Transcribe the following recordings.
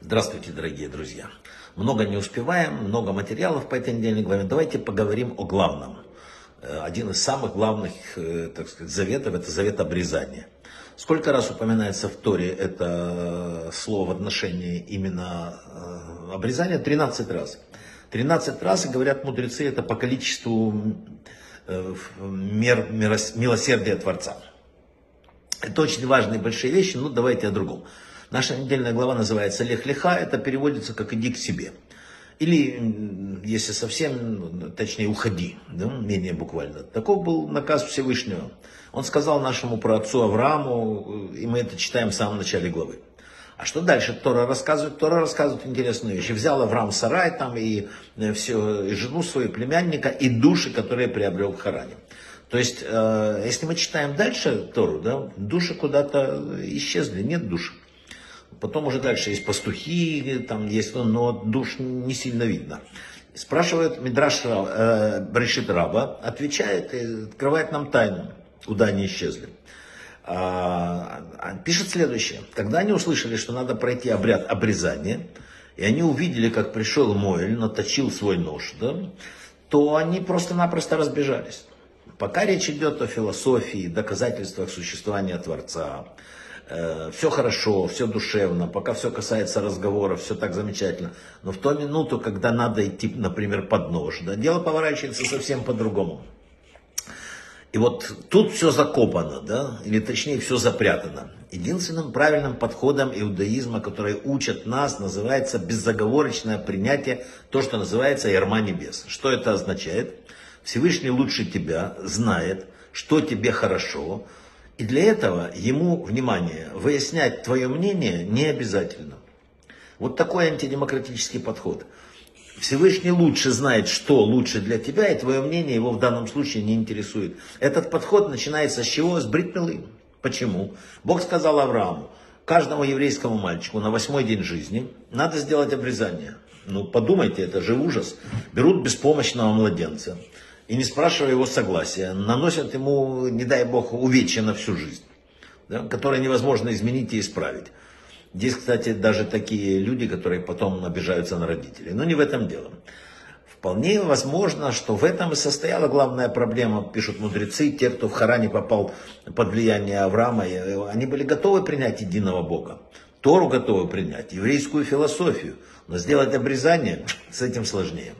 Здравствуйте, дорогие друзья. Много не успеваем, много материалов по этой недельной главе. Давайте поговорим о главном. Э, один из самых главных, э, так сказать, заветов – это завет обрезания. Сколько раз упоминается в Торе это слово в отношении именно э, обрезания? 13 раз. 13 раз, и говорят мудрецы, это по количеству мер, милосердия Творца. Это очень важные большие вещи, но давайте о другом. Наша недельная глава называется «Лех леха», это переводится как «иди к себе». Или, если совсем, точнее, уходи, да, менее буквально. Таков был наказ Всевышнего. Он сказал нашему праотцу Аврааму, и мы это читаем в самом начале главы. А что дальше Тора рассказывает? Тора рассказывает интересную вещь. Взял Авраам сарай там и э, все, и жену свою племянника, и души, которые приобрел в Харане. То есть, э, если мы читаем дальше Тору, да, души куда-то исчезли, нет душ. Потом уже дальше есть пастухи, там есть, но душ не сильно видно. Спрашивает Мидраш э, Брешит Раба, отвечает и открывает нам тайну, куда они исчезли. А, а, пишет следующее. Когда они услышали, что надо пройти обряд обрезания, и они увидели, как пришел Моэль, наточил свой нож, да, то они просто-напросто разбежались. Пока речь идет о философии, доказательствах существования Творца, э, все хорошо, все душевно, пока все касается разговора, все так замечательно. Но в ту минуту, когда надо идти, например, под нож, да, дело поворачивается совсем по-другому. И вот тут все закопано, да, или точнее все запрятано. Единственным правильным подходом иудаизма, который учат нас, называется беззаговорочное принятие, то, что называется ярма небес. Что это означает? Всевышний лучше тебя знает, что тебе хорошо, и для этого ему, внимание, выяснять твое мнение не обязательно. Вот такой антидемократический подход. Всевышний лучше знает, что лучше для тебя, и твое мнение его в данном случае не интересует. Этот подход начинается с чего? С бритмилы. Почему? Бог сказал Аврааму, каждому еврейскому мальчику на восьмой день жизни надо сделать обрезание. Ну, подумайте, это же ужас. Берут беспомощного младенца, и не спрашивая его согласия, наносят ему, не дай бог, увечья на всю жизнь, да, которые невозможно изменить и исправить. Здесь, кстати, даже такие люди, которые потом обижаются на родителей. Но не в этом дело. Вполне возможно, что в этом и состояла главная проблема, пишут мудрецы, те, кто в Харане попал под влияние Авраама, они были готовы принять единого Бога. Тору готовы принять, еврейскую философию, но сделать обрезание с этим сложнее.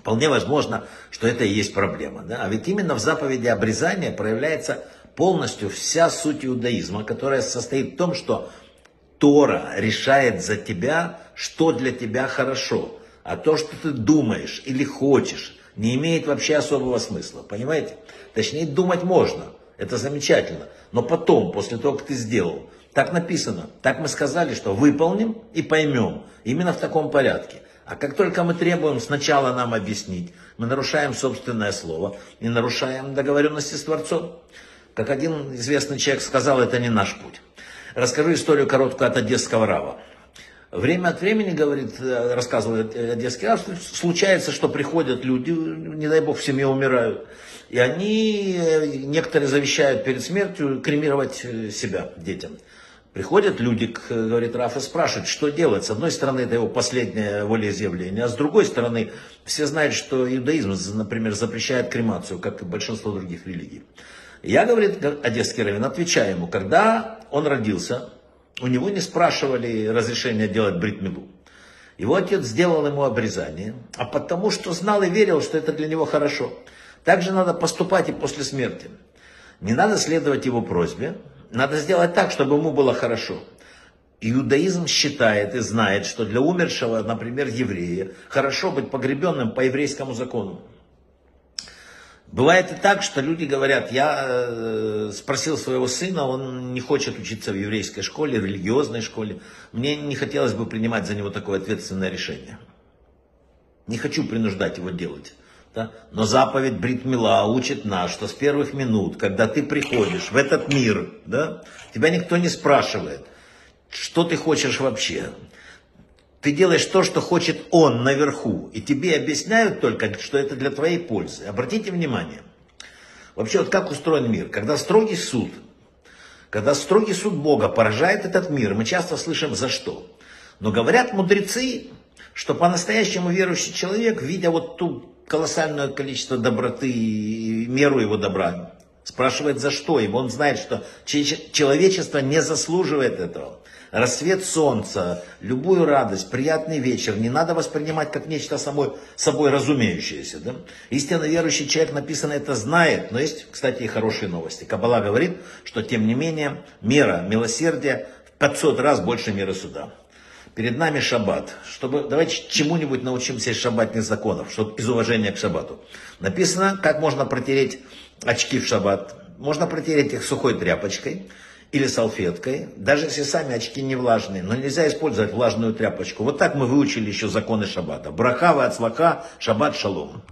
Вполне возможно, что это и есть проблема. Да? А ведь именно в заповеди обрезания проявляется полностью вся суть иудаизма, которая состоит в том, что Тора решает за тебя, что для тебя хорошо. А то, что ты думаешь или хочешь, не имеет вообще особого смысла. Понимаете? Точнее, думать можно. Это замечательно. Но потом, после того, как ты сделал, так написано, так мы сказали, что выполним и поймем. Именно в таком порядке. А как только мы требуем сначала нам объяснить, мы нарушаем собственное слово и нарушаем договоренности с Творцом. Как один известный человек сказал, это не наш путь. Расскажу историю короткую от одесского рава. Время от времени, говорит, э, рассказывает одесский рав, случается, что приходят люди, не дай бог в семье умирают, и они, э, некоторые завещают перед смертью кремировать э, себя детям. Приходят люди, говорит Раф, и спрашивают, что делать. С одной стороны, это его последнее волеизъявление, а с другой стороны, все знают, что иудаизм, например, запрещает кремацию, как и большинство других религий. Я, говорит одесский раввин, отвечаю ему, когда он родился, у него не спрашивали разрешения делать бритмилу. Его отец сделал ему обрезание, а потому что знал и верил, что это для него хорошо. Так же надо поступать и после смерти. Не надо следовать его просьбе, надо сделать так, чтобы ему было хорошо. Иудаизм считает и знает, что для умершего, например, еврея, хорошо быть погребенным по еврейскому закону. Бывает и так, что люди говорят, я э, спросил своего сына, он не хочет учиться в еврейской школе, в религиозной школе. Мне не хотелось бы принимать за него такое ответственное решение. Не хочу принуждать его делать. Да? Но заповедь Бритмила учит нас, что с первых минут, когда ты приходишь в этот мир, да, тебя никто не спрашивает, что ты хочешь вообще. Ты делаешь то, что хочет он наверху, и тебе объясняют только, что это для твоей пользы. Обратите внимание. Вообще, вот как устроен мир? Когда строгий суд, когда строгий суд Бога поражает этот мир, мы часто слышим за что. Но говорят мудрецы, что по-настоящему верующий человек, видя вот ту колоссальное количество доброты и меру его добра, спрашивает за что, ибо он знает, что человечество не заслуживает этого рассвет солнца, любую радость, приятный вечер не надо воспринимать как нечто самой, собой разумеющееся. Да? Истинно верующий человек, написано, это знает, но есть, кстати, и хорошие новости. Кабала говорит, что тем не менее мера милосердия в 500 раз больше меры суда. Перед нами шаббат. Чтобы, давайте чему-нибудь научимся из шаббатных законов, чтобы из уважения к шаббату. Написано, как можно протереть очки в шаббат. Можно протереть их сухой тряпочкой или салфеткой, даже если сами очки не влажные, но нельзя использовать влажную тряпочку. Вот так мы выучили еще законы шаббата. Брахава слака, шаббат шалом.